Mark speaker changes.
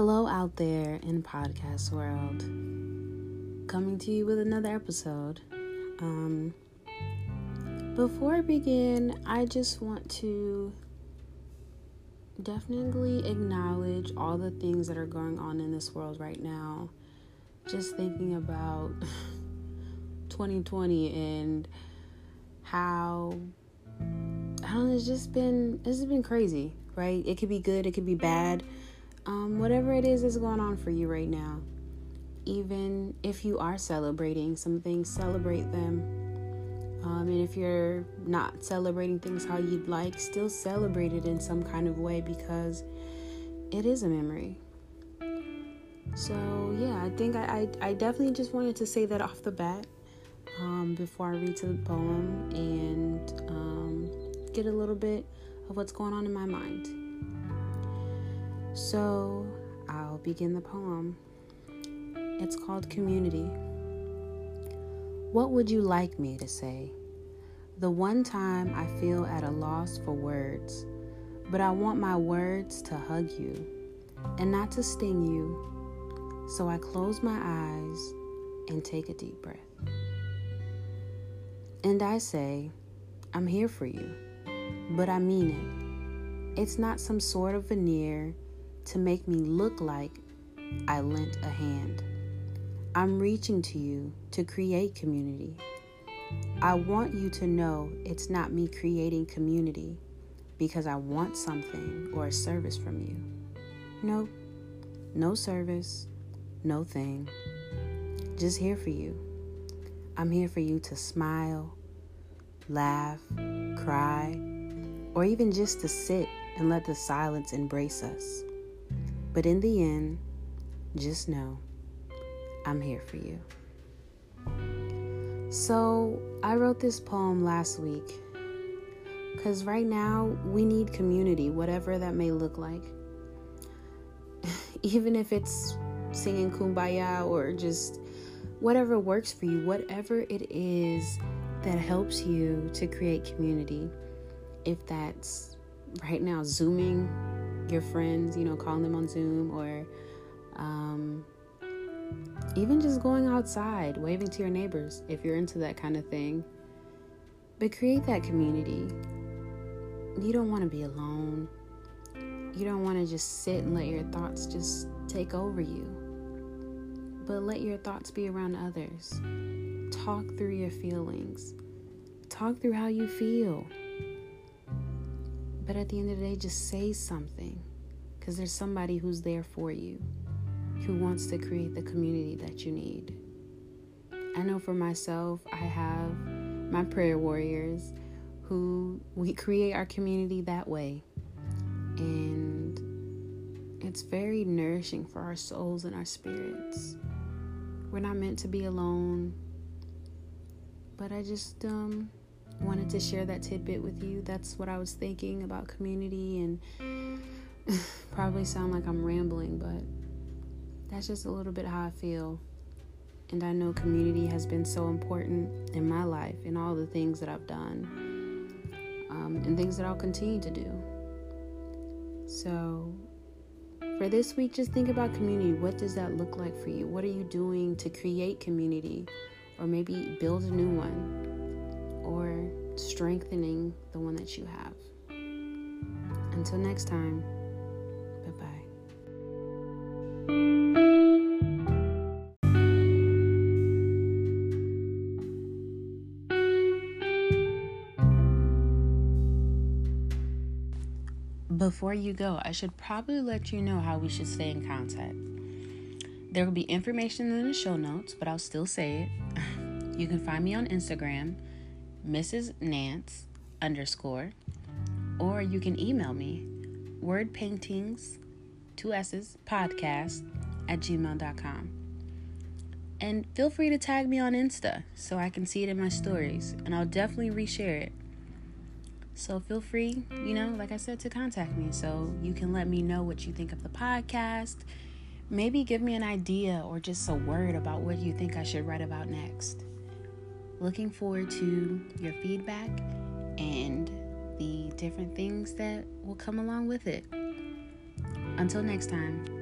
Speaker 1: Hello, out there in podcast world. Coming to you with another episode. Um, before I begin, I just want to definitely acknowledge all the things that are going on in this world right now. Just thinking about 2020 and how I don't know, it's just been has been crazy, right? It could be good, it could be bad. Um, whatever it is that's going on for you right now. Even if you are celebrating some things, celebrate them. Um, and if you're not celebrating things how you'd like, still celebrate it in some kind of way because it is a memory. So, yeah, I think I, I, I definitely just wanted to say that off the bat um, before I read to the poem and um, get a little bit of what's going on in my mind. So I'll begin the poem. It's called Community. What would you like me to say? The one time I feel at a loss for words, but I want my words to hug you and not to sting you. So I close my eyes and take a deep breath. And I say, I'm here for you, but I mean it. It's not some sort of veneer to make me look like I lent a hand. I'm reaching to you to create community. I want you to know it's not me creating community because I want something or a service from you. No, no service, no thing. Just here for you. I'm here for you to smile, laugh, cry, or even just to sit and let the silence embrace us. But in the end, just know I'm here for you. So, I wrote this poem last week because right now we need community, whatever that may look like. Even if it's singing kumbaya or just whatever works for you, whatever it is that helps you to create community. If that's right now Zooming your friends, you know, calling them on Zoom or um, even just going outside, waving to your neighbors if you're into that kind of thing. But create that community. You don't want to be alone. You don't want to just sit and let your thoughts just take over you. But let your thoughts be around others. Talk through your feelings. Talk through how you feel. But at the end of the day, just say something because there's somebody who's there for you, who wants to create the community that you need. I know for myself, I have my prayer warriors who we create our community that way. And it's very nourishing for our souls and our spirits. We're not meant to be alone. But I just um wanted to share that tidbit with you. That's what I was thinking about community and probably sound like I'm rambling, but that's just a little bit how I feel. And I know community has been so important in my life and all the things that I've done um, and things that I'll continue to do. So, for this week, just think about community. What does that look like for you? What are you doing to create community or maybe build a new one? Strengthening the one that you have. Until next time, bye bye. Before you go, I should probably let you know how we should stay in contact. There will be information in the show notes, but I'll still say it. You can find me on Instagram Mrs. Nance underscore, or you can email me word paintings, two S's, podcast at gmail.com. And feel free to tag me on Insta so I can see it in my stories, and I'll definitely reshare it. So feel free, you know, like I said, to contact me so you can let me know what you think of the podcast. Maybe give me an idea or just a word about what you think I should write about next. Looking forward to your feedback and the different things that will come along with it. Until next time.